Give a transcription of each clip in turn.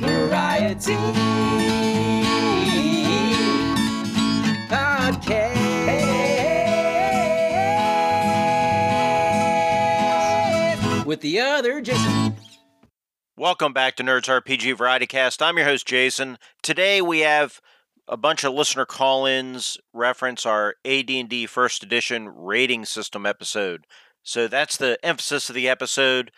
Variety Podcast with the other Jason. Welcome back to Nerds RPG Variety Cast. I'm your host Jason. Today we have a bunch of listener call-ins reference our AD&D First Edition rating system episode. So that's the emphasis of the episode.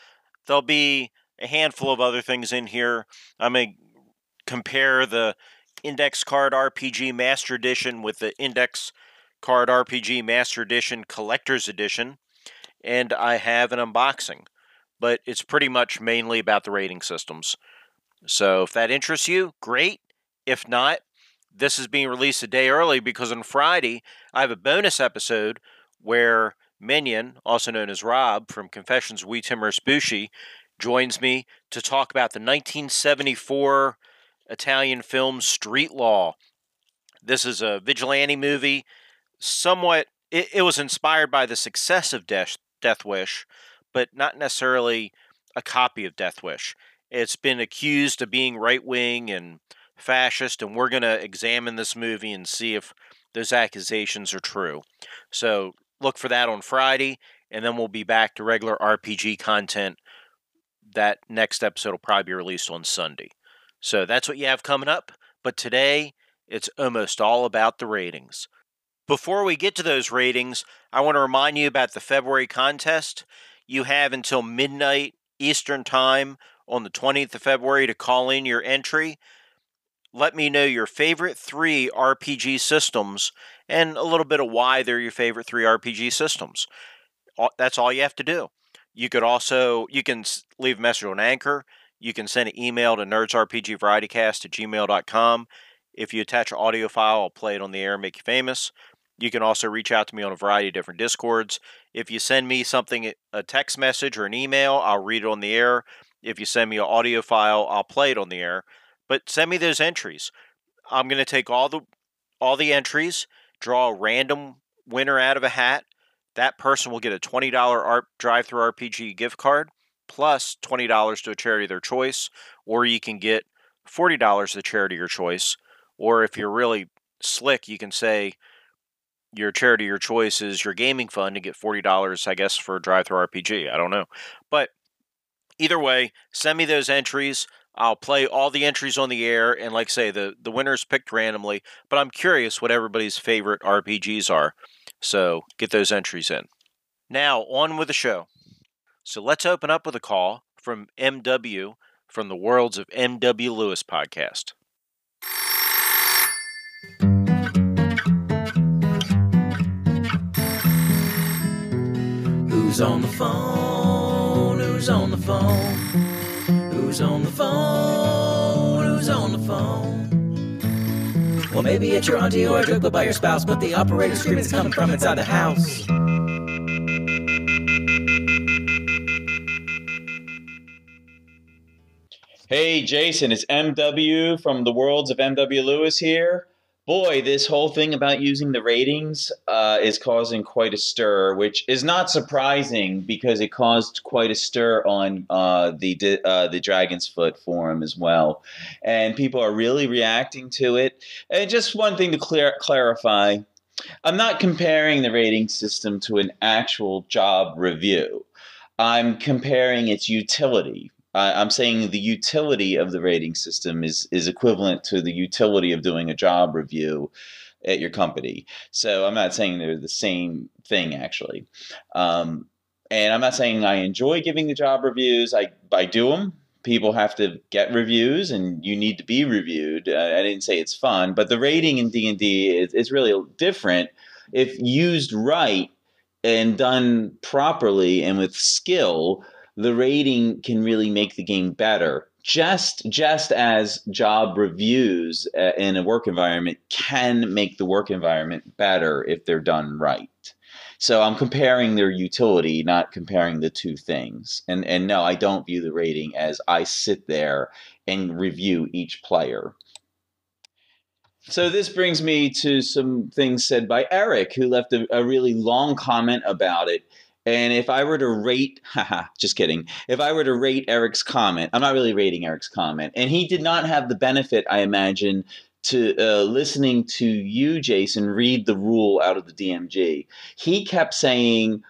There'll be a handful of other things in here. I'm going to compare the Index Card RPG Master Edition with the Index Card RPG Master Edition Collector's Edition, and I have an unboxing. But it's pretty much mainly about the rating systems. So if that interests you, great. If not, this is being released a day early because on Friday I have a bonus episode where Minion, also known as Rob from Confessions Wee Timorous Bushi, joins me to talk about the 1974 Italian film Street Law. This is a vigilante movie, somewhat, it, it was inspired by the success of Death, Death Wish, but not necessarily a copy of Death Wish. It's been accused of being right wing and fascist, and we're going to examine this movie and see if those accusations are true. So look for that on Friday, and then we'll be back to regular RPG content. That next episode will probably be released on Sunday. So that's what you have coming up. But today, it's almost all about the ratings. Before we get to those ratings, I want to remind you about the February contest. You have until midnight Eastern Time on the 20th of February to call in your entry. Let me know your favorite three RPG systems and a little bit of why they're your favorite three RPG systems. That's all you have to do. You could also you can leave a message on Anchor. You can send an email to nerdsrpgvarietycast at gmail.com. If you attach an audio file, I'll play it on the air and make you famous. You can also reach out to me on a variety of different discords. If you send me something, eh, a text message or an email, I'll read it on the air. If you send me an audio file, I'll play it on the air. But send me those entries. I'm going to take all the all the entries, draw a random winner out of a hat. That person will get a $20 art DriveThruRPG gift card plus $20 to a charity of their choice, or you can get $40 to the charity of your choice. Or if you're really slick, you can say your charity of your choice is your gaming fund to get $40, I guess, for a DriveThruRPG. I don't know. But either way, send me those entries. I'll play all the entries on the air, and like I say, the, the winners picked randomly. But I'm curious what everybody's favorite RPGs are. So get those entries in. Now, on with the show. So let's open up with a call from MW from the Worlds of MW Lewis podcast. Who's on the phone? Who's on the phone? Who's on the phone? Who's on the phone? Well, maybe it's your auntie or a joke by your spouse, but the operator screaming is coming from inside the house. Hey, Jason, it's MW from the Worlds of MW Lewis here. Boy, this whole thing about using the ratings uh, is causing quite a stir, which is not surprising because it caused quite a stir on uh, the uh, the Dragonsfoot forum as well, and people are really reacting to it. And just one thing to clear, clarify: I'm not comparing the rating system to an actual job review. I'm comparing its utility uh, I'm saying the utility of the rating system is is equivalent to the utility of doing a job review at your company. So I'm not saying they're the same thing actually. Um, and I'm not saying I enjoy giving the job reviews. I I do them. People have to get reviews, and you need to be reviewed. Uh, I didn't say it's fun, but the rating in D and D is, is really different. If used right, and done properly and with skill, the rating can really make the game better. Just just as job reviews uh, in a work environment can make the work environment better if they're done right. So I'm comparing their utility, not comparing the two things. And and no, I don't view the rating as I sit there and review each player. So this brings me to some things said by Eric, who left a, a really long comment about it. And if I were to rate, haha, just kidding. If I were to rate Eric's comment, I'm not really rating Eric's comment. And he did not have the benefit, I imagine, to uh, listening to you, Jason, read the rule out of the DMG. He kept saying,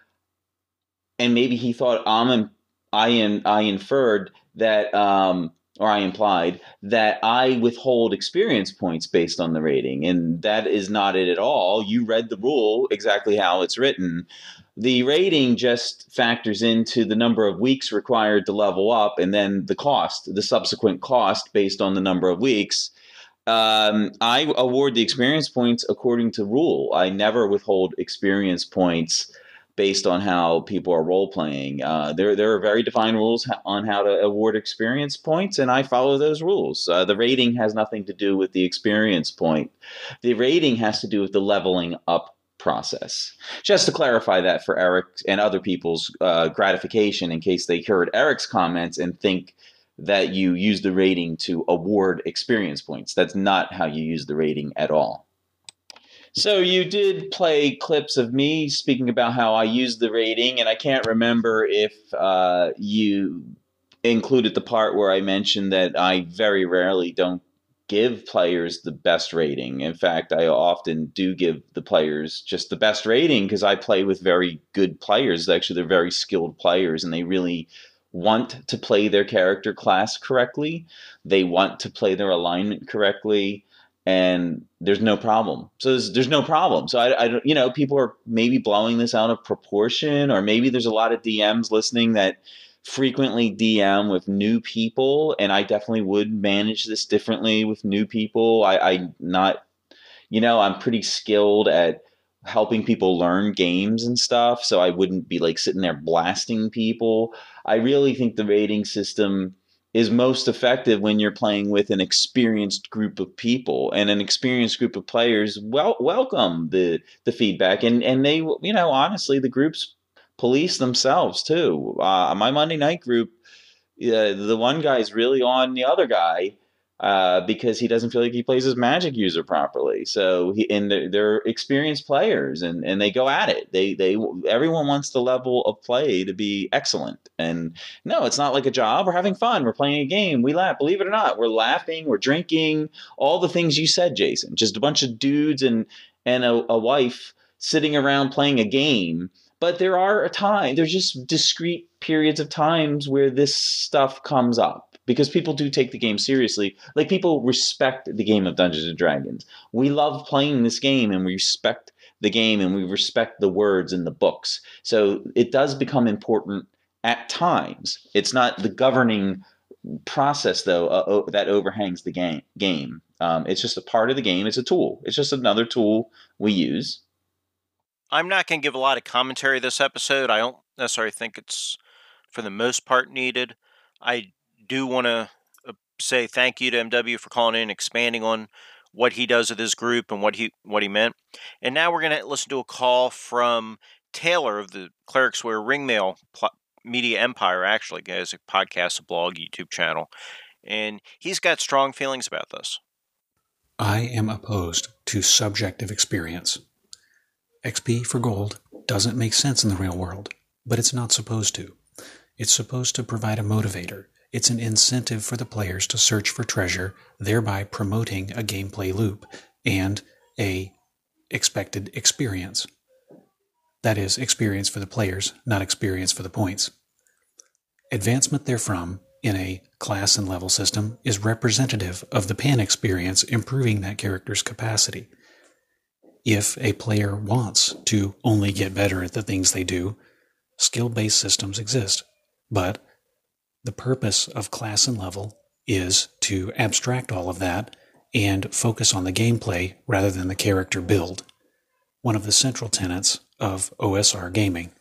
and maybe he thought I'm, I, in, I inferred that um, or I implied that I withhold experience points based on the rating, and that is not it at all. You read the rule exactly how it's written. The rating just factors into the number of weeks required to level up, and then the cost, the subsequent cost based on the number of weeks. Um, I award the experience points according to rule. I never withhold experience points based on how people are role playing. Uh, there, there are very defined rules on how to award experience points, and I follow those rules. Uh, the rating has nothing to do with the experience point. The rating has to do with the leveling up process. Just to clarify that for Eric and other people's uh, gratification, in case they heard Eric's comments and think that you use the rating to award experience points. That's not how you use the rating at all. So you did play clips of me speaking about how I used the rating, and I can't remember if uh, you included the part where I mentioned that I very rarely don't give players the best rating. In fact, I often do give the players just the best rating because I play with very good players. Actually, they're very skilled players, and they really want to play their character class correctly. They want to play their alignment correctly and there's no problem. So there's, there's no problem. So I, I don't, you know, people are maybe blowing this out of proportion, or maybe there's a lot of DMs listening that frequently DM with new people, and I definitely would manage this differently with new people. I, I not, you know, I'm pretty skilled at helping people learn games and stuff, so I wouldn't be like sitting there blasting people. I really think the rating system is most effective when you're playing with an experienced group of people and an experienced group of players well welcome the the feedback and and they you know honestly the groups police themselves too uh, my monday night group uh, the one guy's really on the other guy uh, because he doesn't feel like he plays his magic user properly. So he and they're, they're, experienced players and, and they go at it. They they everyone wants the level of play to be excellent. And no, it's not like a job. We're having fun. We're playing a game. We laugh. Believe it or not, we're laughing. We're drinking. All the things you said, Jason. Just a bunch of dudes and and a, a wife sitting around playing a game. But there are a time. There's just discrete periods of times where this stuff comes up because people do take the game seriously. Like people respect the game of Dungeons and Dragons. We love playing this game and we respect the game and we respect the words in the books. So it does become important at times. It's not the governing process though uh, that overhangs the game. Game. Um, it's just a part of the game. It's a tool. It's just another tool we use. I'm not going to give a lot of commentary this episode. I don't necessarily think it's for the most part needed. I do want to uh, say thank you to MW for calling in, expanding on what he does with his group and what he what he meant. And now we're going to listen to a call from Taylor of the Clerics Wear Ringmail Media Empire. Actually, guys, a podcast, a blog, YouTube channel, and he's got strong feelings about this. I am opposed to subjective experience. XP for gold doesn't make sense in the real world, but it's not supposed to. It's supposed to provide a motivator it's an incentive for the players to search for treasure, thereby promoting a gameplay loop and a expected experience. That is, experience for the players, not experience for the points. Advancement therefrom in a class and level system is representative of the pan experience improving that character's capacity. If a player wants to only get better at the things they do, skill based systems exist. But the purpose of class and level is to abstract all of that and focus on the gameplay rather than the character build. One of the central tenets of OSR gaming.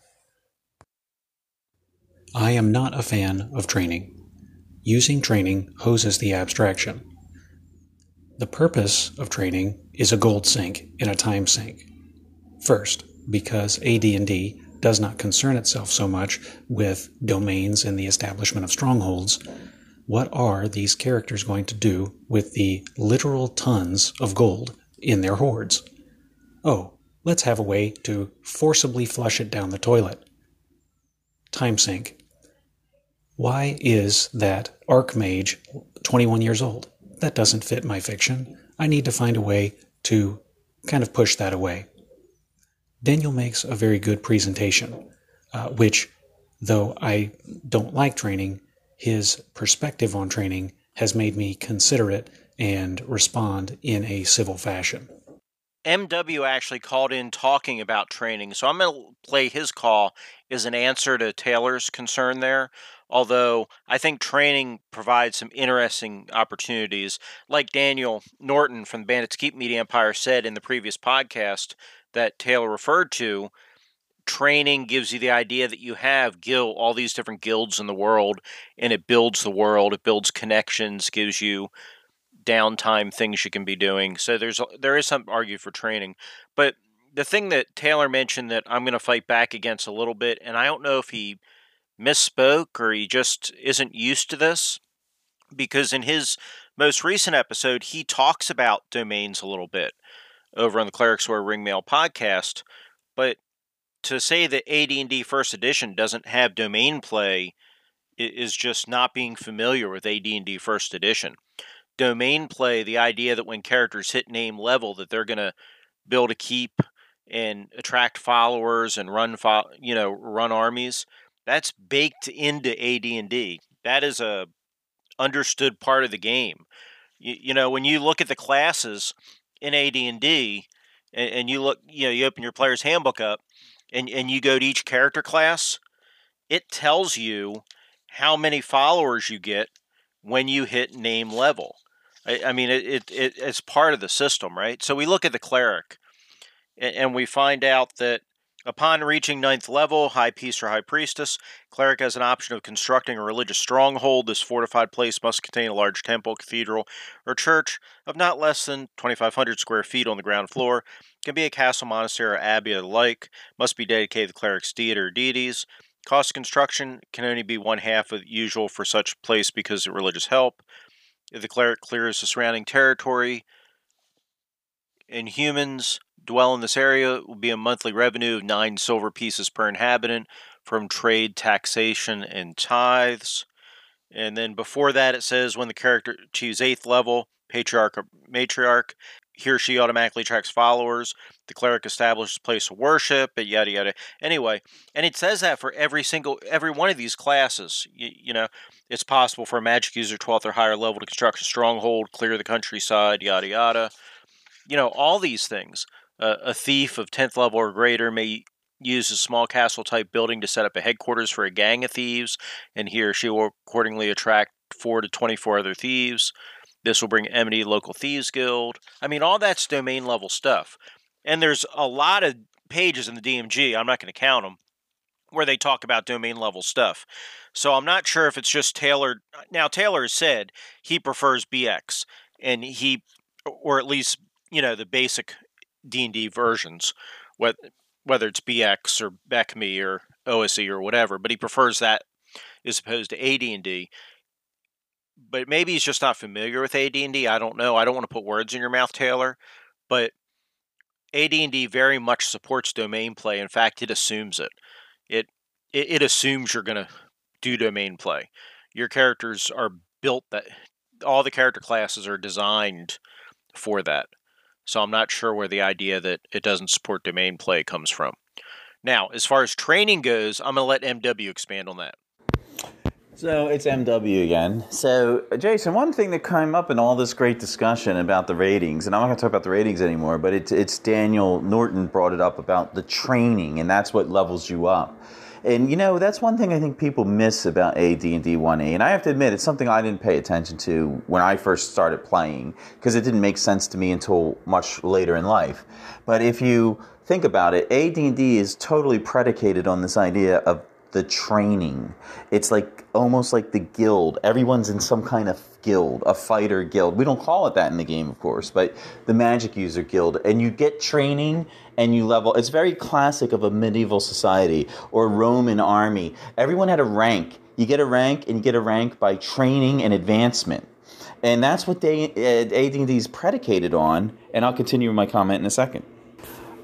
I am not a fan of training. Using training hoses the abstraction. The purpose of training is a gold sink in a time sink. First, because AD&D does not concern itself so much with domains and the establishment of strongholds, what are these characters going to do with the literal tons of gold in their hoards? Oh, let's have a way to forcibly flush it down the toilet. Time sink. Why is that Archmage 21 years old? That doesn't fit my fiction. I need to find a way to kind of push that away. Daniel makes a very good presentation, uh, which, though I don't like training, his perspective on training has made me consider it and respond in a civil fashion. MW actually called in talking about training, so I'm going to play his call as an answer to Taylor's concern there. Although I think training provides some interesting opportunities. Like Daniel Norton from the Bandits Keep Media Empire said in the previous podcast, that Taylor referred to, training gives you the idea that you have guild all these different guilds in the world and it builds the world it builds connections gives you downtime things you can be doing so there's there is some argue for training but the thing that taylor mentioned that i'm going to fight back against a little bit and i don't know if he misspoke or he just isn't used to this because in his most recent episode he talks about domains a little bit over on the Clerics Wear Ringmail podcast. But to say that AD&D First Edition doesn't have domain play is just not being familiar with AD&D First Edition. Domain play, the idea that when characters hit name level, that they're going to build a keep and attract followers and run, fo- you know, run armies. That's baked into AD&D. That is a understood part of the game. You, you know, when you look at the classes, in AD&D and, and you look, you know, you open your player's handbook up and, and you go to each character class, it tells you how many followers you get when you hit name level. I, I mean, it, it, it, it's part of the system, right? So we look at the cleric and, and we find out that Upon reaching ninth level, High Priest or High Priestess, Cleric has an option of constructing a religious stronghold. This fortified place must contain a large temple, cathedral, or church of not less than 2,500 square feet on the ground floor. Can be a castle, monastery, or abbey or the like. Must be dedicated to cleric's deity or deities. Cost of construction can only be one half of usual for such place because of religious help. If the cleric clears the surrounding territory, in humans, dwell in this area will be a monthly revenue of nine silver pieces per inhabitant from trade, taxation, and tithes. And then before that, it says when the character achieves eighth level, patriarch or matriarch, he or she automatically attracts followers. The cleric establishes place of worship, but yada yada. Anyway, and it says that for every single every one of these classes. You, you know, it's possible for a magic user 12th or higher level to construct a stronghold, clear the countryside, yada yada. You know, all these things. Uh, a thief of 10th level or greater may use a small castle type building to set up a headquarters for a gang of thieves, and he or she will accordingly attract 4 to 24 other thieves. This will bring enmity local thieves guild. I mean, all that's domain level stuff. And there's a lot of pages in the DMG, I'm not going to count them, where they talk about domain level stuff. So I'm not sure if it's just Taylor. Now, Taylor has said he prefers BX, and he, or at least, you know, the basic D&D versions, whether it's BX or BECMI or OSE or whatever, but he prefers that as opposed to AD&D. But maybe he's just not familiar with AD&D. I don't know. I don't want to put words in your mouth, Taylor, but AD&D very much supports domain play. In fact, it assumes it. It it, it assumes you're going to do domain play. Your characters are built that all the character classes are designed for that. So I'm not sure where the idea that it doesn't support domain play comes from. Now, as far as training goes, I'm going to let MW expand on that. So it's MW again. So, Jason, one thing that came up in all this great discussion about the ratings, and I'm not going to talk about the ratings anymore, but it's, it's Daniel Norton brought it up about the training, and that's what levels you up. And you know, that's one thing I think people miss about AD&D 1E. And I have to admit, it's something I didn't pay attention to when I first started playing because it didn't make sense to me until much later in life. But if you think about it, AD&D is totally predicated on this idea of the training. It's like almost like the guild. Everyone's in some kind of guild, a fighter guild. We don't call it that in the game, of course, but the magic user guild. And you get training and you level. It's very classic of a medieval society or Roman army. Everyone had a rank. You get a rank and you get a rank by training and advancement. And that's what they, uh, AD&D is predicated on. And I'll continue my comment in a second.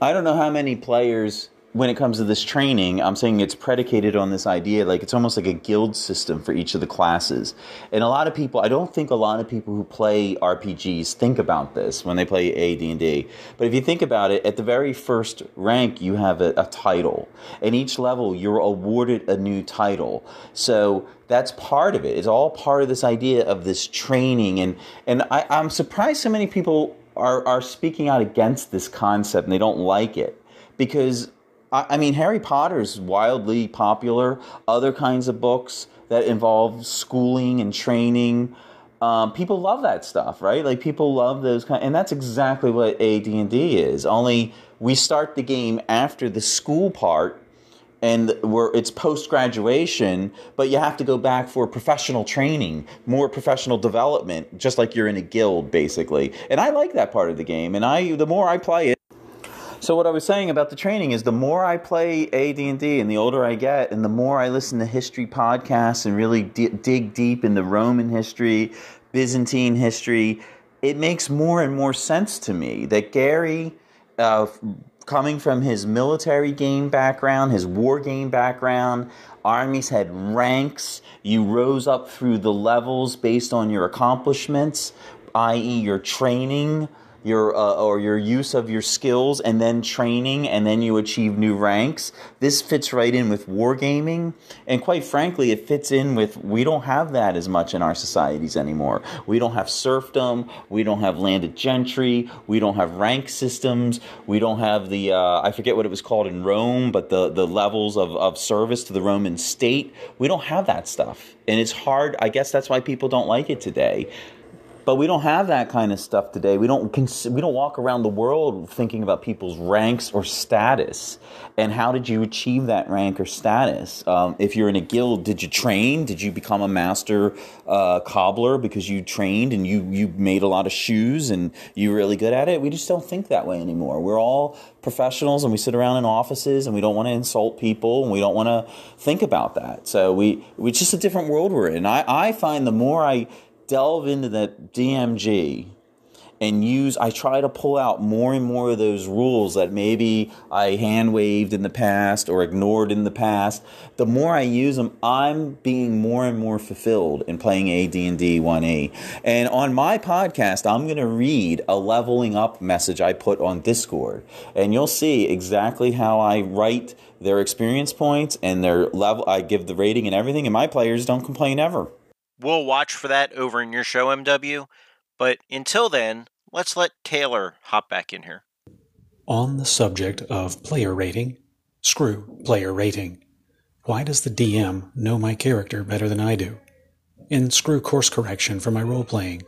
I don't know how many players when it comes to this training, I'm saying it's predicated on this idea, like it's almost like a guild system for each of the classes. And a lot of people, I don't think a lot of people who play RPGs think about this when they play AD&D. But if you think about it, at the very first rank, you have a, a title. And each level, you're awarded a new title. So that's part of it. It's all part of this idea of this training. And, and I, I'm surprised so many people are, are speaking out against this concept and they don't like it because I mean, Harry Potter's wildly popular. Other kinds of books that involve schooling and training. Um, people love that stuff, right? Like people love those kind, and that's exactly what AD and D is. Only we start the game after the school part, and where it's post graduation, but you have to go back for professional training, more professional development, just like you're in a guild, basically. And I like that part of the game, and I the more I play it. So what I was saying about the training is the more I play AD&D and the older I get and the more I listen to history podcasts and really d- dig deep into Roman history, Byzantine history, it makes more and more sense to me that Gary uh, coming from his military game background, his war game background, armies had ranks. You rose up through the levels based on your accomplishments, i.e., your training your uh, or your use of your skills and then training and then you achieve new ranks. This fits right in with wargaming and quite frankly it fits in with we don't have that as much in our societies anymore. We don't have serfdom we don't have landed gentry we don't have rank systems we don't have the uh, i forget what it was called in rome but the, the levels of, of service to the roman state. We don't have that stuff and it's hard i guess that's why people don't like it today but we don't have that kind of stuff today. We don't cons- we don't walk around the world thinking about people's ranks or status and how did you achieve that rank or status. Um, if you're in a guild, did you train? Did you become a master uh, cobbler because you trained and you you made a lot of shoes and you're really good at it? We just don't think that way anymore. We're all professionals and we sit around in offices and we don't want to insult people and we don't want to think about that. So we it's just a different world we're in. I, I find the more I delve into that DMG and use I try to pull out more and more of those rules that maybe I hand waved in the past or ignored in the past. The more I use them I'm being more and more fulfilled in playing AD&D 1E and on my podcast I'm going to read a leveling up message I put on Discord. And you'll see exactly how I write their experience points and their level I give the rating and everything and my players don't complain ever We'll watch for that over in your show, MW. But until then, let's let Taylor hop back in here. On the subject of player rating, screw player rating. Why does the DM know my character better than I do? And screw course correction for my role playing.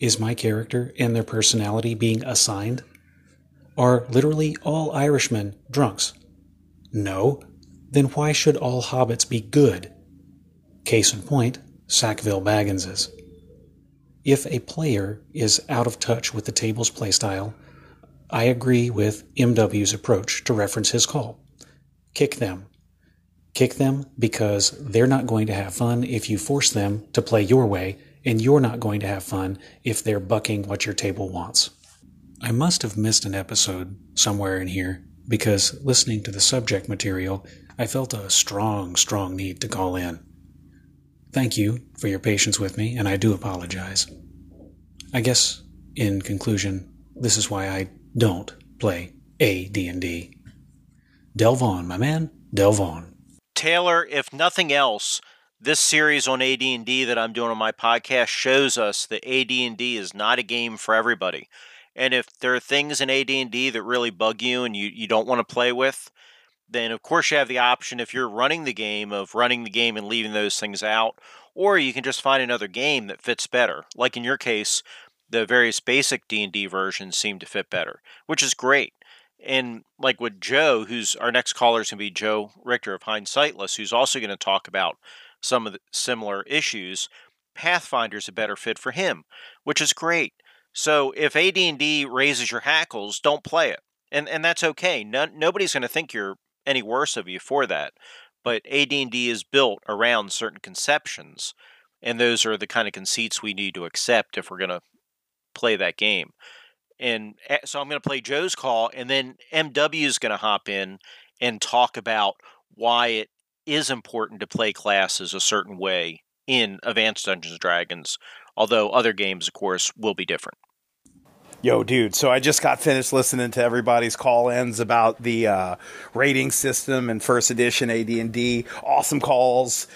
Is my character and their personality being assigned? Are literally all Irishmen drunks? No. Then why should all hobbits be good? Case in point, Sackville Bagginses. If a player is out of touch with the table's playstyle, I agree with MW's approach to reference his call. Kick them. Kick them because they're not going to have fun if you force them to play your way, and you're not going to have fun if they're bucking what your table wants. I must have missed an episode somewhere in here because listening to the subject material, I felt a strong, strong need to call in. Thank you for your patience with me, and I do apologize. I guess, in conclusion, this is why I don't play AD&D. Delve on, my man. Delve on. Taylor, if nothing else, this series on AD&D that I'm doing on my podcast shows us that AD&D is not a game for everybody. And if there are things in AD&D that really bug you and you, you don't want to play with, then of course you have the option if you're running the game of running the game and leaving those things out, or you can just find another game that fits better. Like in your case, the various basic D&D versions seem to fit better, which is great. And like with Joe, who's our next caller is going to be Joe Richter of Hindsightless, who's also going to talk about some of the similar issues. Pathfinder's a better fit for him, which is great. So if AD&D raises your hackles, don't play it. And and that's okay. No, nobody's going to think you're any worse of you for that. But AD&D is built around certain conceptions, and those are the kind of conceits we need to accept if we're going to play that game. And eh, so I'm going to play Joe's call, and then MW is going to hop in and talk about why it is important to play classes a certain way in Advanced Dungeons and Dragons, although other games, of course, will be different. Yo, dude. So I just got finished listening to everybody's call-ins about the uh, rating system and first edition AD&D. Awesome calls.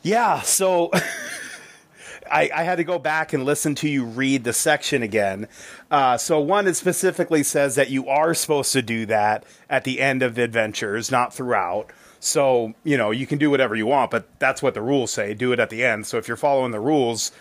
Yeah. So I, I, had to go back and listen to you read the section again. Uh, so one, it specifically says that you are supposed to do that at the end of the adventures, not throughout. So you know you can do whatever you want, but that's what the rules say. Do it at the end. So if you're following the rules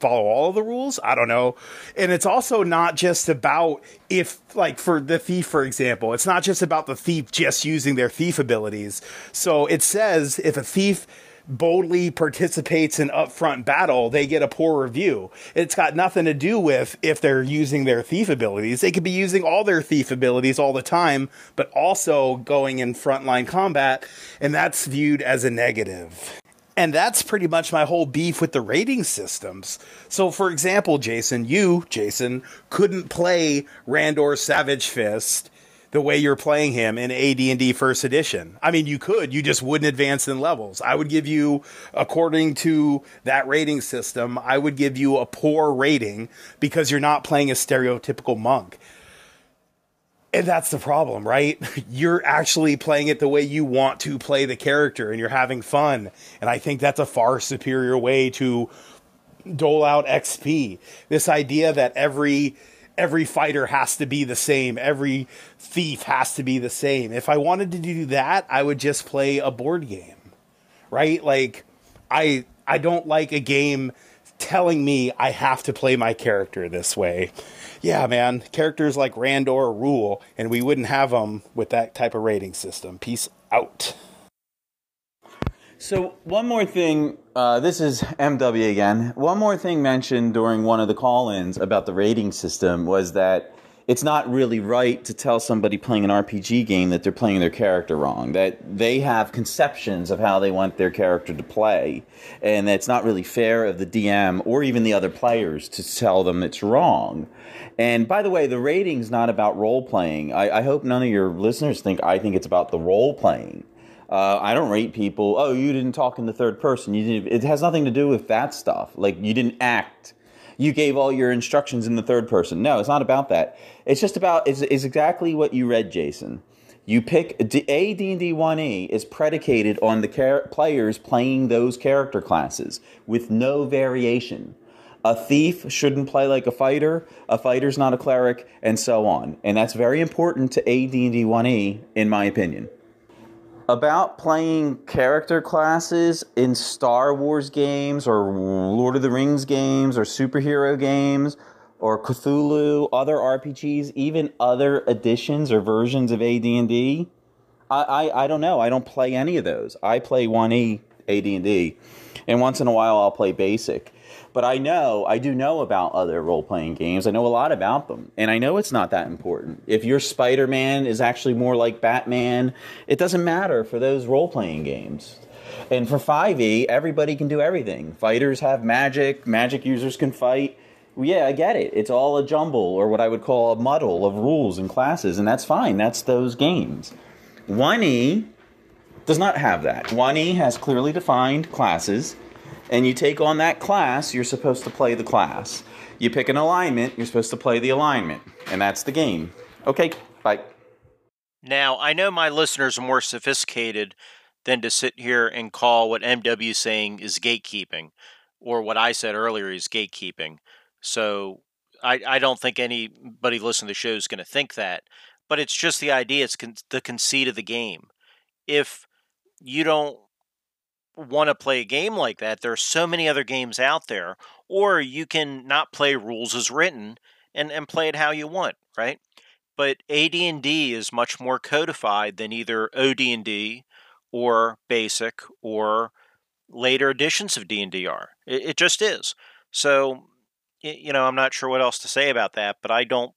follow all of the rules. I don't know. And it's also not just about if, like, for the thief, for example, it's not just about the thief just using their thief abilities. So it says if a thief boldly participates in upfront battle, they get a poor review. It's got nothing to do with if they're using their thief abilities. They could be using all their thief abilities all the time, but also going in frontline combat, and that's viewed as a negative. And that's pretty much my whole beef with the rating systems. So, for example, Jason, you, Jason, couldn't play Randor Savage Fist the way you're playing him in AD&D First Edition. I mean, you could, you just wouldn't advance in levels. I would give you, according to that rating system, I would give you a poor rating because you're not playing a stereotypical monk. And that's the problem, right? You're actually playing it the way you want to play the character and you're having fun. And I think that's a far superior way to dole out XP. This idea that every every fighter has to be the same, every thief has to be the same. If I wanted to do that, I would just play a board game. Right? Like I I don't like a game telling me I have to play my character this way yeah, man, characters like Randor rule, and we wouldn't have them with that type of rating system. Peace out. So, one more thing. Uh, this is MW again. One more thing mentioned during one of the call ins about the rating system was that it's not really right to tell somebody playing an RPG game that they're playing their character wrong. That they have conceptions of how they want their character to play, and that it's not really fair of the DM or even the other players to tell them it's wrong. And by the way, the rating's not about role playing. I, I hope none of your listeners think I think it's about the role playing. Uh, I don't rate people. Oh, you didn't talk in the third person. You didn't, it has nothing to do with that stuff. Like you didn't act you gave all your instructions in the third person. No, it's not about that. It's just about it's, it's exactly what you read, Jason. You pick a D&D 1E is predicated on the char- players playing those character classes with no variation. A thief shouldn't play like a fighter. A fighter's not a cleric, and so on. And that's very important to AD&D 1E, in my opinion about playing character classes in Star Wars games or Lord of the Rings games or superhero games or Cthulhu, other RPGs, even other editions or versions of AD&D. I, I, I don't know. I don't play any of those. I play 1E AD&D, and once in a while I'll play Basic. But I know, I do know about other role playing games. I know a lot about them. And I know it's not that important. If your Spider Man is actually more like Batman, it doesn't matter for those role playing games. And for 5e, everybody can do everything. Fighters have magic, magic users can fight. Yeah, I get it. It's all a jumble or what I would call a muddle of rules and classes, and that's fine. That's those games. 1e does not have that. 1e has clearly defined classes and you take on that class, you're supposed to play the class. You pick an alignment, you're supposed to play the alignment, and that's the game. Okay, bye. Now, I know my listeners are more sophisticated than to sit here and call what MW saying is gatekeeping, or what I said earlier is gatekeeping. So I, I don't think anybody listening to the show is going to think that. But it's just the idea, it's con- the conceit of the game. If you don't want to play a game like that, there are so many other games out there. Or you can not play rules as written and, and play it how you want, right? but AD&D is much more codified than either OD&D or Basic or later editions of D&D are. It, it just is. So, you know, I'm not sure what else to say about that, but I don't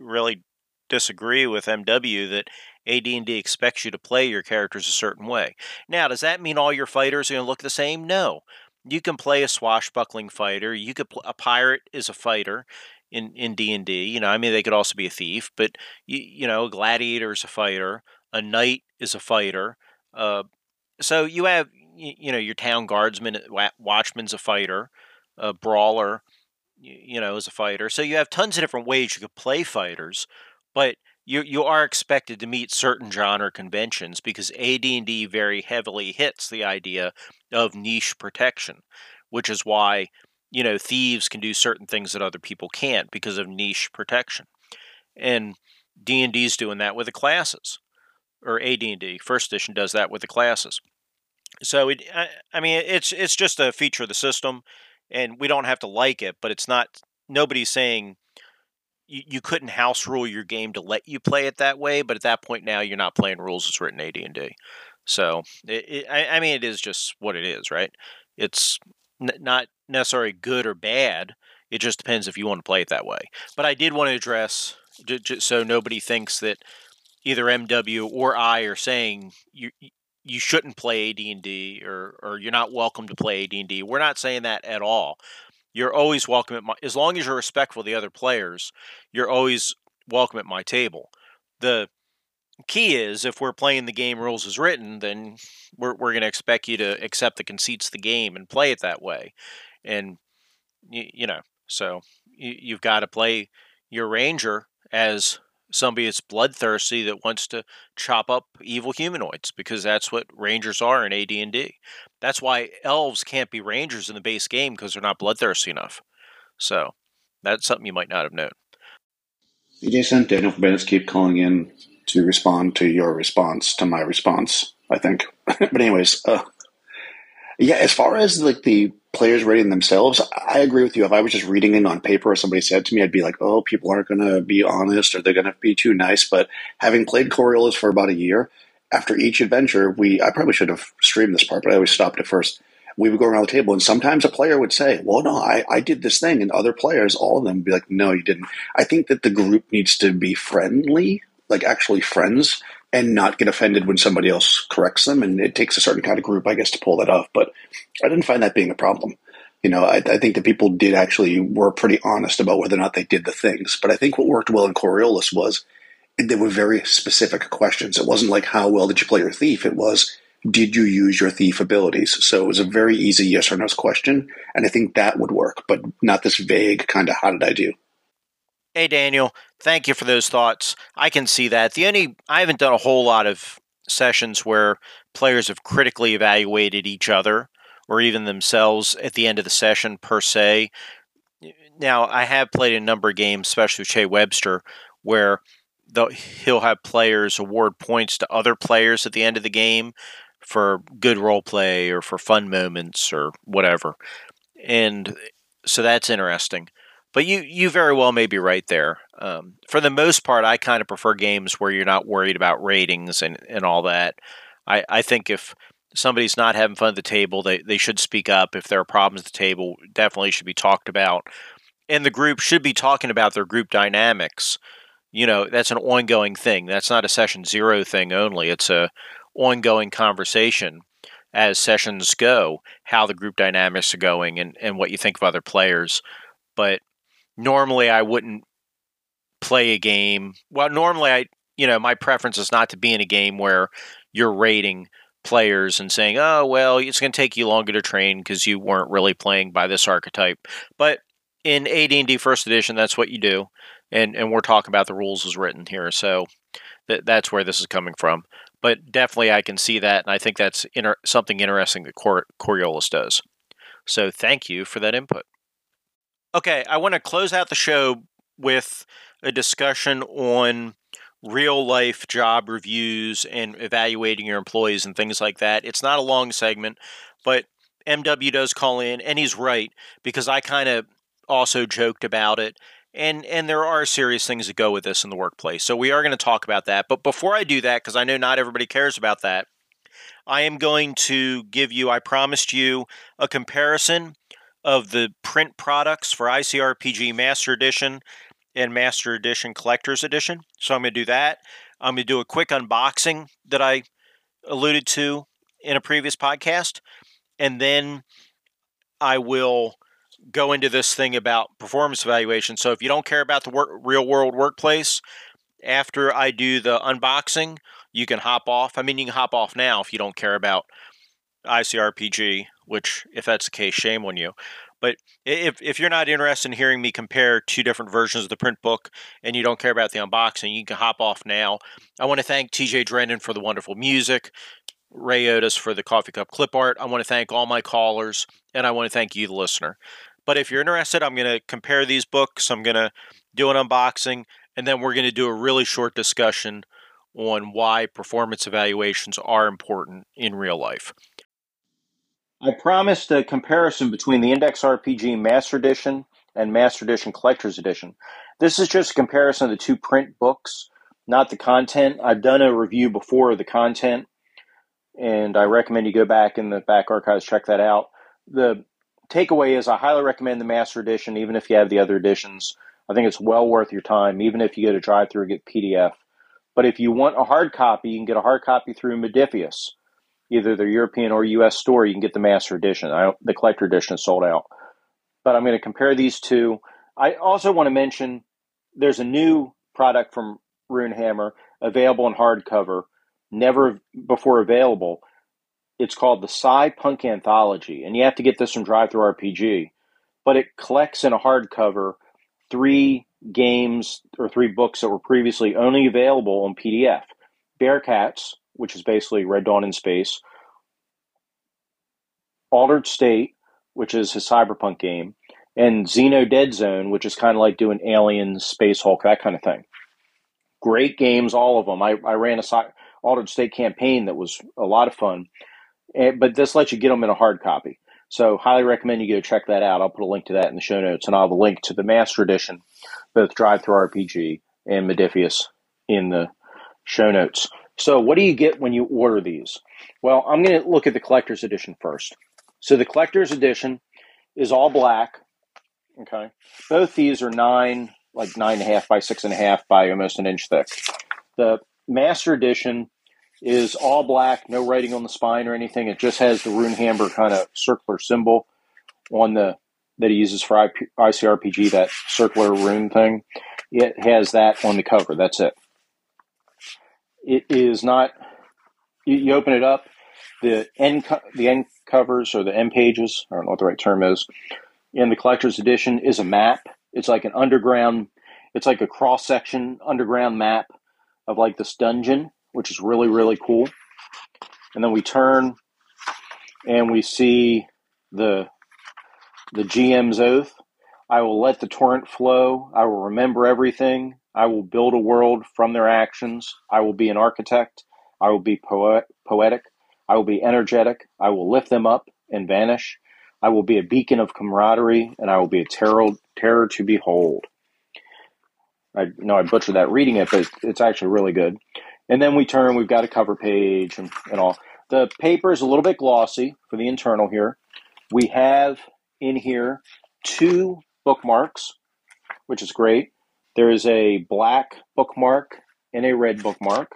really disagree with MW that AD&D expects you to play your characters a certain way. Now, does that mean all your fighters are going to look the same? No. You can play a swashbuckling fighter. You could pl- a pirate is a fighter in in D and D. You know, I mean, they could also be a thief, but you, you know, a gladiator is a fighter. A knight is a fighter. Uh, so you have you, you know your town guardsman, watchman's a fighter. A brawler, you, you know, is a fighter. So you have tons of different ways you could play fighters, but you you are expected to meet certain genre conventions because AD&D very heavily hits the idea of niche protection, which is why you know thieves can do certain things that other people can't because of niche protection. And D&D is doing that with the classes or AD&D first edition does that with the classes. So it I, I mean it's it's just a feature of the system and we don't have to like it, but it's not nobody's saying you, you couldn't house rule your game to let you play it that way, but at that point now you're not playing rules as written AD and D. So it, it, I, I, mean, it is just what it is, right? It's n- not necessarily good or bad. It just depends if you want to play it that way. But I did want to address j- j- so nobody thinks that either MW or I are saying you you shouldn't play AD&D or or you're not welcome to play AD&D. We're not saying that at all you're always welcome at my as long as you're respectful of the other players you're always welcome at my table. The key is if we're playing the game rules as written then we're, we're going to expect you to accept the conceits of the game and play it that way. And you, you know so you, you've got to play your ranger as somebody that's bloodthirsty that wants to chop up evil humanoids because that's what rangers are in AD&D. That's why elves can't be rangers in the base game because they're not bloodthirsty enough. So that's something you might not have known. Jason, Daniel from keep calling in to respond to your response to my response. I think, but anyways, uh, yeah. As far as like the players rating themselves, I agree with you. If I was just reading it on paper or somebody said to me, I'd be like, oh, people aren't going to be honest or they're going to be too nice. But having played Coriolis for about a year, after each adventure, we I probably should have streamed this part, but I always stopped it first. We would go around the table, and sometimes a player would say, "Well, no, I, I did this thing," and other players, all of them, would be like, "No, you didn't." I think that the group needs to be friendly, like actually friends, and not get offended when somebody else corrects them. And it takes a certain kind of group, I guess, to pull that off. But I didn't find that being a problem. You know, I, I think that people did actually were pretty honest about whether or not they did the things. But I think what worked well in Coriolis was there were very specific questions. It wasn't like how well did you play your thief. It was did you use your thief abilities? So it was a very easy yes or no question, and I think that would work, but not this vague kind of how did I do. Hey, Daniel, thank you for those thoughts. I can see that. The only, I haven't done a whole lot of sessions where players have critically evaluated each other or even themselves at the end of the session per se. Now, I have played a number of games, especially with Shea Webster, where the, he'll have players award points to other players at the end of the game for good role play or for fun moments or whatever. And so that's interesting. But you you very well may be right there. Um, for the most part, I kind of prefer games where you're not worried about ratings and, and all that. I, I think if somebody's not having fun at the table, they, they should speak up. If there are problems at the table, definitely should be talked about. And the group should be talking about their group dynamics. You know, that's an ongoing thing. That's not a session zero thing only. It's a ongoing conversation as sessions go, how the group dynamics are going and, and what you think of other players. But normally I wouldn't play a game. Well, normally I, you know, my preference is not to be in a game where you're rating players and saying, "Oh, well, it's going to take you longer to train because you weren't really playing by this archetype." But in AD&D First Edition, that's what you do, and and we're talking about the rules as written here, so that that's where this is coming from. But definitely, I can see that, and I think that's inter- something interesting that Cor- Coriolis does. So, thank you for that input. Okay, I want to close out the show with a discussion on real life job reviews and evaluating your employees and things like that. It's not a long segment, but MW does call in, and he's right because I kind of also joked about it. and and there are serious things that go with this in the workplace. So we are going to talk about that. But before I do that, because I know not everybody cares about that, I am going to give you. I promised you a comparison of the print products for ICRPG Master Edition and Master Edition Collector's Edition. So I'm going to do that. I'm going to do a quick unboxing that I alluded to in a previous podcast, and then I will go into this thing about performance evaluation. So if you don't care about the work, real world workplace, after I do the unboxing, you can hop off. I mean, you can hop off now if you don't care about ICRPG, which, if that's the case, shame on you. But if, if you're not interested in hearing me compare two different versions of the print book and you don't care about the unboxing, you can hop off now. I want to thank TJ Drennan for the wonderful music, Ray Otis for the coffee cup clip art. I want to thank all my callers, and I want to thank you, the listener. But if you're interested, I'm going to compare these books. I'm going to do an unboxing, and then we're going to do a really short discussion on why performance evaluations are important in real life. I promised a comparison between the Index RPG Master Edition and Master Edition Collector's Edition. This is just a comparison of the two print books, not the content. I've done a review before of the content, and I recommend you go back in the back archives, check that out. The takeaway is I highly recommend the Master Edition, even if you have the other editions. I think it's well worth your time, even if you go to DriveThru and get PDF. But if you want a hard copy, you can get a hard copy through Modiphius either the European or US store, you can get the master edition. the collector edition is sold out. But I'm going to compare these two. I also want to mention there's a new product from Runehammer available in hardcover, never before available. It's called the Psy Punk Anthology, and you have to get this from DriveThruRPG. But it collects in a hardcover three games or three books that were previously only available on PDF. Bearcats, which is basically Red Dawn in space, Altered State, which is his cyberpunk game, and Xeno Dead Zone, which is kind of like doing Aliens, Space Hulk, that kind of thing. Great games, all of them. I, I ran a Altered State campaign that was a lot of fun, and, but this lets you get them in a hard copy. So, highly recommend you go check that out. I'll put a link to that in the show notes, and I'll have a link to the Master Edition, both DriveThruRPG and Modiphius, in the show notes. So, what do you get when you order these? Well, I'm going to look at the collector's edition first. So, the collector's edition is all black. Okay. Both these are nine, like nine and a half by six and a half by almost an inch thick. The master edition is all black, no writing on the spine or anything. It just has the Runehammer kind of circular symbol on the that he uses for ICRPG, that circular rune thing. It has that on the cover. That's it it is not. You, you open it up, the end co- the end covers or the end pages. I don't know what the right term is. In the collector's edition is a map. It's like an underground. It's like a cross section underground map of like this dungeon, which is really really cool. And then we turn, and we see the the GM's oath. I will let the torrent flow. I will remember everything. I will build a world from their actions. I will be an architect. I will be poet, poetic. I will be energetic. I will lift them up and vanish. I will be a beacon of camaraderie, and I will be a terror, terror to behold. I know I butchered that reading it, but it's actually really good. And then we turn, we've got a cover page and, and all. The paper is a little bit glossy for the internal here. We have in here two bookmarks, which is great. There is a black bookmark and a red bookmark.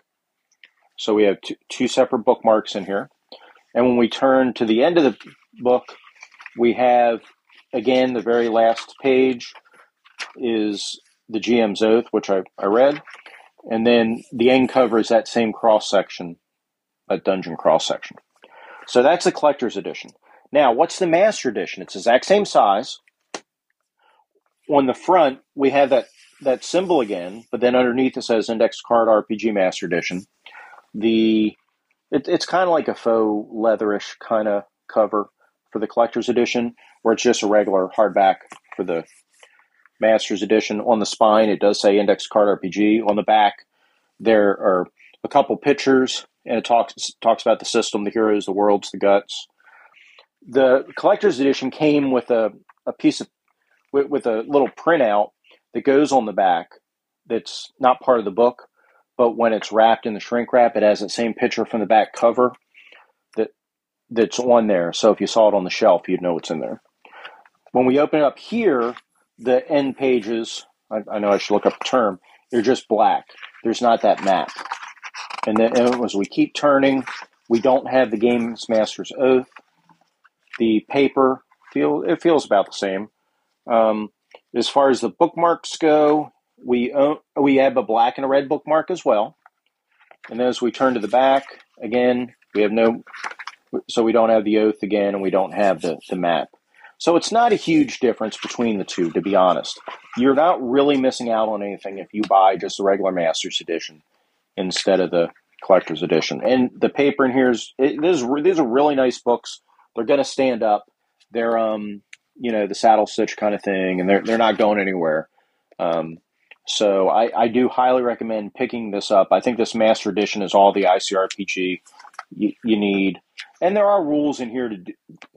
So we have two, two separate bookmarks in here. And when we turn to the end of the book, we have again the very last page is the GM's oath, which I, I read. And then the end cover is that same cross section, that dungeon cross section. So that's the collector's edition. Now, what's the master edition? It's the exact same size. On the front, we have that that symbol again, but then underneath it says Index Card RPG Master Edition. The it, it's kind of like a faux leatherish kind of cover for the collector's edition, where it's just a regular hardback for the Master's Edition. On the spine, it does say Index Card RPG. On the back, there are a couple pictures, and it talks talks about the system, the heroes, the worlds, the guts. The collector's edition came with a, a piece of with, with a little printout that goes on the back that's not part of the book, but when it's wrapped in the shrink wrap, it has that same picture from the back cover that that's on there. So if you saw it on the shelf, you'd know it's in there. When we open it up here, the end pages, I, I know I should look up the term, they're just black. There's not that map. And then and as we keep turning, we don't have the Games Master's Oath. The paper feel it feels about the same. Um, as far as the bookmarks go, we own, we have a black and a red bookmark as well. And as we turn to the back, again, we have no, so we don't have the oath again, and we don't have the, the map. So it's not a huge difference between the two, to be honest. You're not really missing out on anything if you buy just the regular Master's Edition instead of the collector's edition. And the paper in here is it, these, these are really nice books. They're going to stand up. They're um you know the saddle stitch kind of thing, and they're they're not going anywhere. Um, so I, I do highly recommend picking this up. I think this master edition is all the ICRPG you, you need, and there are rules in here to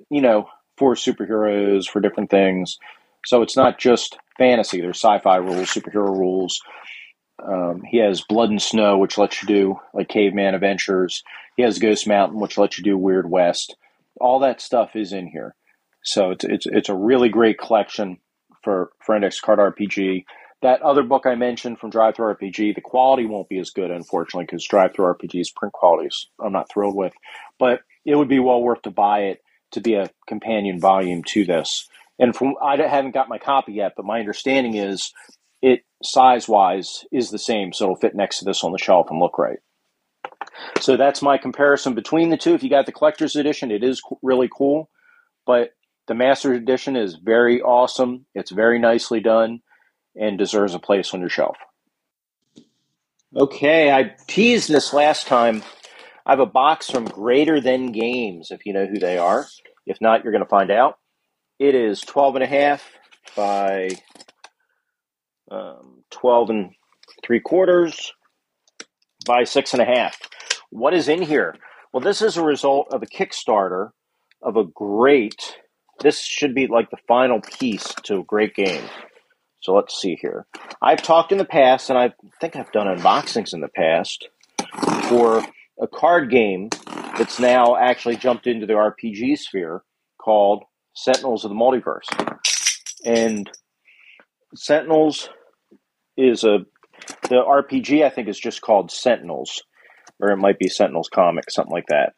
you know for superheroes for different things. So it's not just fantasy. There's sci-fi rules, superhero rules. Um, he has Blood and Snow, which lets you do like caveman adventures. He has Ghost Mountain, which lets you do Weird West. All that stuff is in here. So it's it's it's a really great collection for for Index Card RPG. That other book I mentioned from DriveThruRPG, the quality won't be as good, unfortunately, because DriveThruRPG's print qualities I'm not thrilled with. But it would be well worth to buy it to be a companion volume to this. And from I haven't got my copy yet, but my understanding is it size wise is the same, so it'll fit next to this on the shelf and look right. So that's my comparison between the two. If you got the collector's edition, it is really cool, but the master edition is very awesome. It's very nicely done and deserves a place on your shelf. Okay, I teased this last time. I have a box from Greater Than Games, if you know who they are. If not, you're going to find out. It is 12 and a half by um, 12 and three quarters by six and a half. What is in here? Well, this is a result of a Kickstarter of a great, this should be like the final piece to a great game. So let's see here. I've talked in the past, and I think I've done unboxings in the past for a card game that's now actually jumped into the RPG sphere called Sentinels of the Multiverse. And Sentinels is a the RPG I think is just called Sentinels, or it might be Sentinels comic, something like that.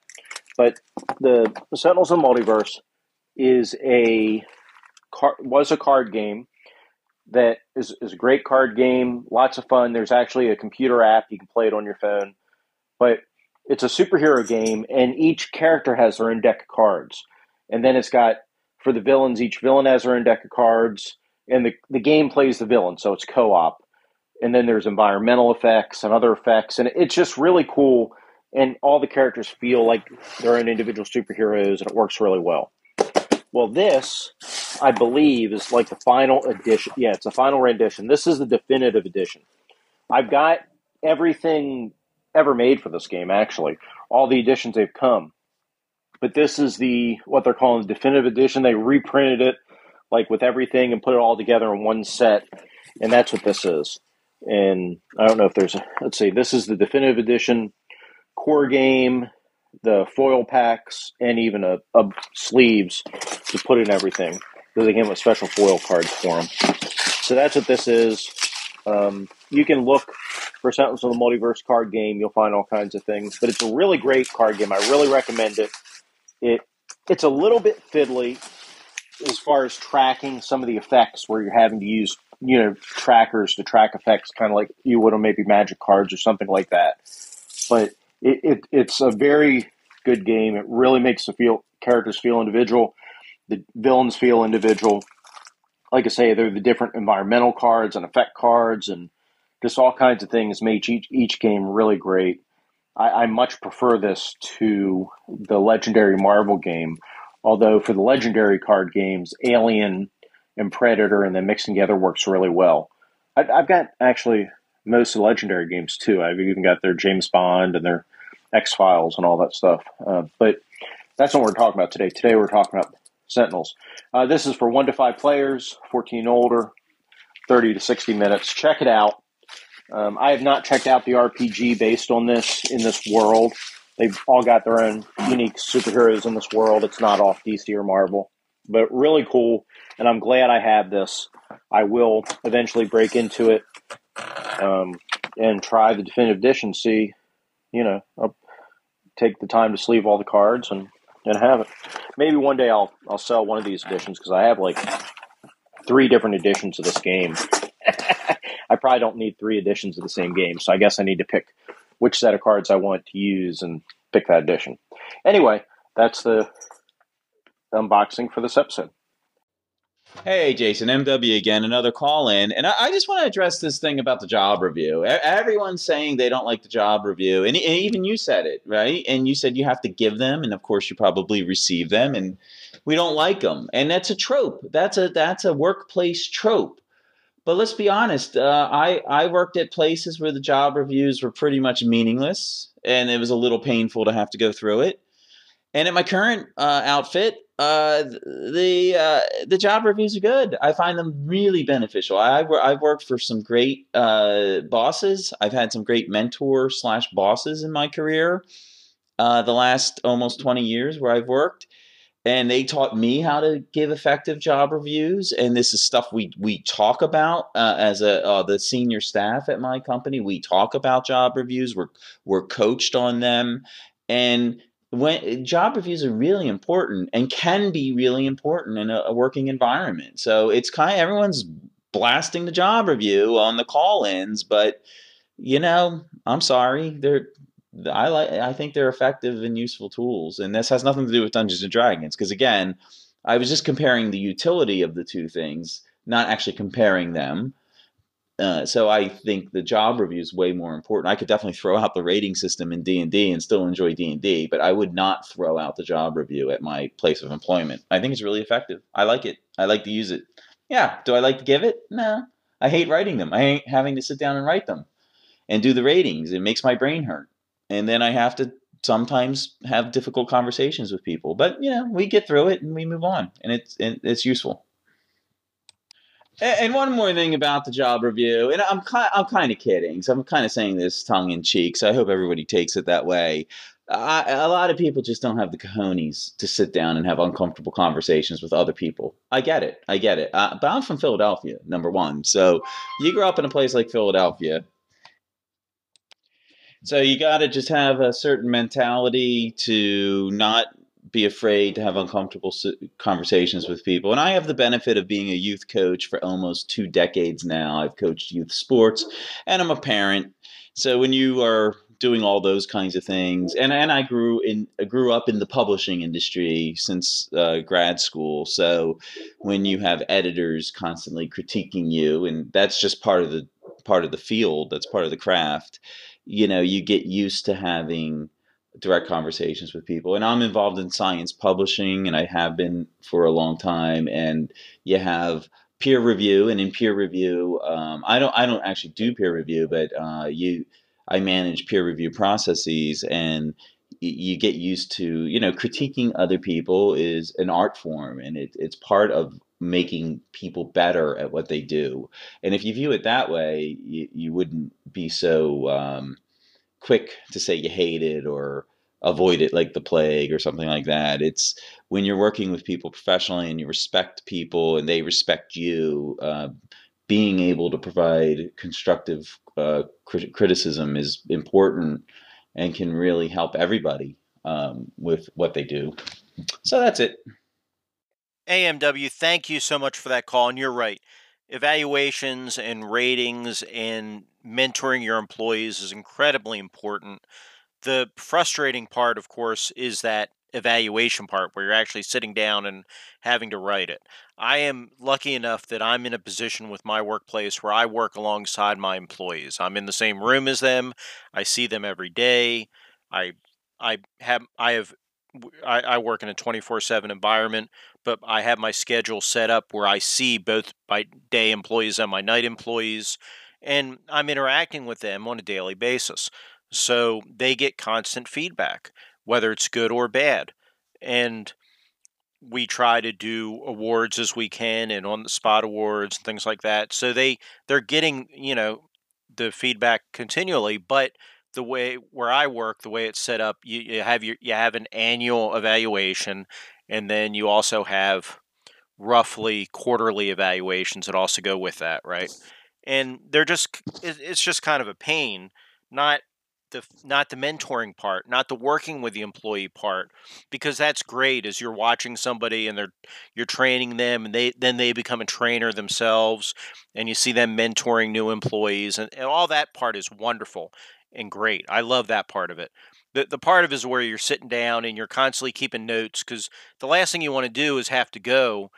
But the Sentinels of the Multiverse is a was a card game that is, is a great card game, lots of fun. There's actually a computer app you can play it on your phone, but it's a superhero game, and each character has their own deck of cards, and then it's got for the villains, each villain has their own deck of cards, and the the game plays the villain, so it's co-op and then there's environmental effects and other effects, and it's just really cool. And all the characters feel like they're individual superheroes, and it works really well. Well, this, I believe, is like the final edition. Yeah, it's a final rendition. This is the definitive edition. I've got everything ever made for this game, actually, all the editions they've come. But this is the what they're calling the definitive edition. They reprinted it like with everything and put it all together in one set, and that's what this is and I don't know if there's a, let's see, this is the definitive edition core game, the foil packs, and even a, a sleeves to put in everything. Because they came with special foil cards for them. So that's what this is. Um, you can look for Sentinels of the Multiverse card game. You'll find all kinds of things, but it's a really great card game. I really recommend it. It it's a little bit fiddly as far as tracking some of the effects where you're having to use you know trackers to track effects, kind of like you would on maybe Magic cards or something like that. But it, it it's a very good game. It really makes the feel characters feel individual, the villains feel individual. Like I say, they're the different environmental cards and effect cards and just all kinds of things make each each game really great. I, I much prefer this to the legendary Marvel game. Although for the legendary card games, Alien and Predator, and then mixing together works really well. I've, I've got actually most legendary games too. I've even got their James Bond and their X Files and all that stuff. Uh, but that's what we're talking about today. Today we're talking about Sentinels. Uh, this is for one to five players, 14 older, 30 to 60 minutes. Check it out. Um, I have not checked out the RPG based on this in this world. They've all got their own unique superheroes in this world. It's not off DC or Marvel, but really cool. And I'm glad I have this. I will eventually break into it um, and try the definitive edition. See, you know, I'll take the time to sleeve all the cards and and have it. Maybe one day I'll I'll sell one of these editions because I have like three different editions of this game. I probably don't need three editions of the same game, so I guess I need to pick which set of cards I want to use and pick that edition. Anyway, that's the unboxing for this episode. Hey, Jason, MW again, another call in. And I, I just want to address this thing about the job review. Everyone's saying they don't like the job review. And, and even you said it, right? And you said you have to give them. And of course, you probably receive them. And we don't like them. And that's a trope. That's a, that's a workplace trope. But let's be honest. Uh, I, I worked at places where the job reviews were pretty much meaningless. And it was a little painful to have to go through it. And at my current uh, outfit, uh, the uh, the job reviews are good. I find them really beneficial. I, I've worked for some great uh, bosses. I've had some great mentor slash bosses in my career. Uh, the last almost twenty years where I've worked, and they taught me how to give effective job reviews. And this is stuff we we talk about uh, as a uh, the senior staff at my company. We talk about job reviews. We're we're coached on them, and when job reviews are really important and can be really important in a, a working environment. So it's kind of everyone's blasting the job review on the call-ins, but you know, I'm sorry, they're I like I think they're effective and useful tools, and this has nothing to do with Dungeons and Dragons because again, I was just comparing the utility of the two things, not actually comparing them. Uh, so I think the job review is way more important. I could definitely throw out the rating system in D and D and still enjoy D and D, but I would not throw out the job review at my place of employment. I think it's really effective. I like it. I like to use it. Yeah. Do I like to give it? No. I hate writing them. I hate having to sit down and write them and do the ratings. It makes my brain hurt, and then I have to sometimes have difficult conversations with people. But you know, we get through it and we move on, and it's it's useful. And one more thing about the job review, and I'm kind, I'm kind of kidding, so I'm kind of saying this tongue in cheek. So I hope everybody takes it that way. I, a lot of people just don't have the cojones to sit down and have uncomfortable conversations with other people. I get it, I get it. Uh, but I'm from Philadelphia, number one. So you grew up in a place like Philadelphia, so you got to just have a certain mentality to not be afraid to have uncomfortable conversations with people. And I have the benefit of being a youth coach for almost two decades now. I've coached youth sports and I'm a parent. So when you are doing all those kinds of things, and, and I grew in grew up in the publishing industry since uh, grad school. So when you have editors constantly critiquing you, and that's just part of the part of the field, that's part of the craft. You know, you get used to having direct conversations with people. And I'm involved in science publishing, and I have been for a long time. And you have peer review, and in peer review, um, I don't I don't actually do peer review, but uh, you I manage peer review processes, and you get used to you know critiquing other people is an art form, and it, it's part of making people better at what they do. And if you view it that way, you, you wouldn't be so um, quick to say you hate it or avoid it like the plague or something like that. It's when you're working with people professionally and you respect people and they respect you, uh, being able to provide constructive uh, crit- criticism is important and can really help everybody um, with what they do. So that's it. AMW, thank you so much for that call. And you're right. Evaluations and ratings and mentoring your employees is incredibly important. The frustrating part, of course, is that evaluation part where you're actually sitting down and having to write it. I am lucky enough that I'm in a position with my workplace where I work alongside my employees. I'm in the same room as them. I see them every day. I I have I have I, I work in a 24/7 environment, but I have my schedule set up where I see both my day employees and my night employees and I'm interacting with them on a daily basis. So they get constant feedback, whether it's good or bad. And we try to do awards as we can and on the spot awards and things like that. So they they're getting you know the feedback continually, but the way where I work, the way it's set up, you, you have your you have an annual evaluation, and then you also have roughly quarterly evaluations that also go with that, right? And they're just it's just kind of a pain, not the not the mentoring part, not the working with the employee part, because that's great as you're watching somebody and they're you're training them and they then they become a trainer themselves and you see them mentoring new employees and, and all that part is wonderful and great. I love that part of it. The the part of it is where you're sitting down and you're constantly keeping notes because the last thing you want to do is have to go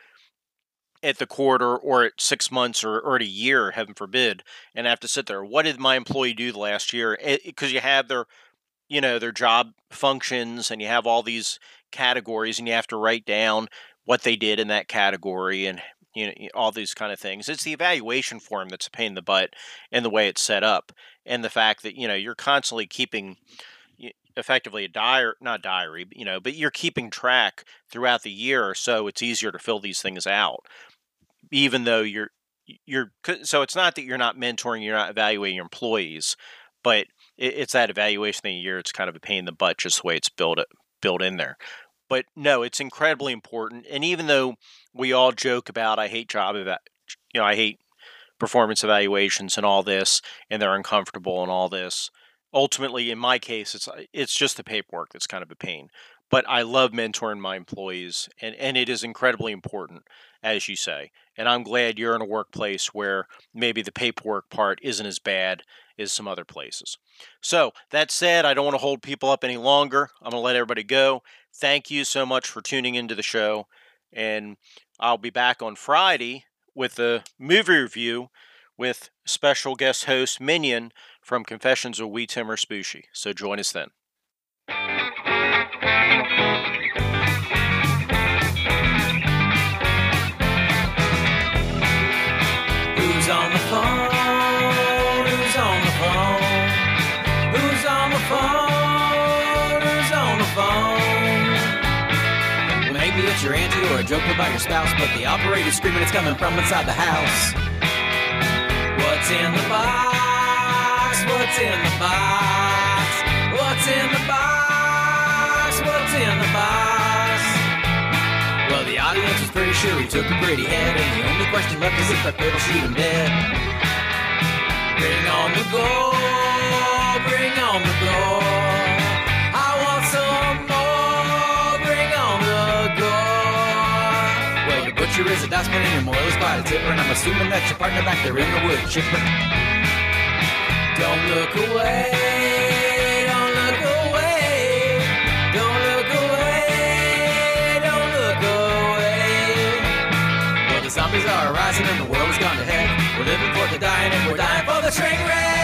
at the quarter or at six months or, or at a year, heaven forbid, and have to sit there. What did my employee do the last year? Because you have their, you know, their job functions and you have all these categories and you have to write down what they did in that category and you know all these kind of things. It's the evaluation form that's a pain in the butt and the way it's set up and the fact that you know you're constantly keeping effectively a diary not diary you know but you're keeping track throughout the year so it's easier to fill these things out even though you're you're so it's not that you're not mentoring, you're not evaluating your employees, but it's that evaluation the year. It's kind of a pain in the butt, just the way it's built it built in there. But no, it's incredibly important. And even though we all joke about I hate job about you know I hate performance evaluations and all this, and they're uncomfortable and all this. Ultimately, in my case, it's uh, it's just the paperwork that's kind of a pain. But I love mentoring my employees, and, and it is incredibly important as you say. And I'm glad you're in a workplace where maybe the paperwork part isn't as bad as some other places. So, that said, I don't want to hold people up any longer. I'm going to let everybody go. Thank you so much for tuning into the show. And I'll be back on Friday with a movie review with special guest host Minion from Confessions of Wee Timmer Spooshy. So join us then. Your auntie or a joke about your spouse, but the operator's screaming it's coming from inside the house. What's in the box? What's in the box? What's in the box? In the box? Well, the audience was pretty sure he took a pretty head, and the only question left is if that will shoot him dead. Bring on the gold, bring on the gold. I want some more, bring on the gold. Well, your butcher is a dustman and your moil is quite a tipper. And I'm assuming that your partner back there in the wood chipper. Don't look away, the train wreck.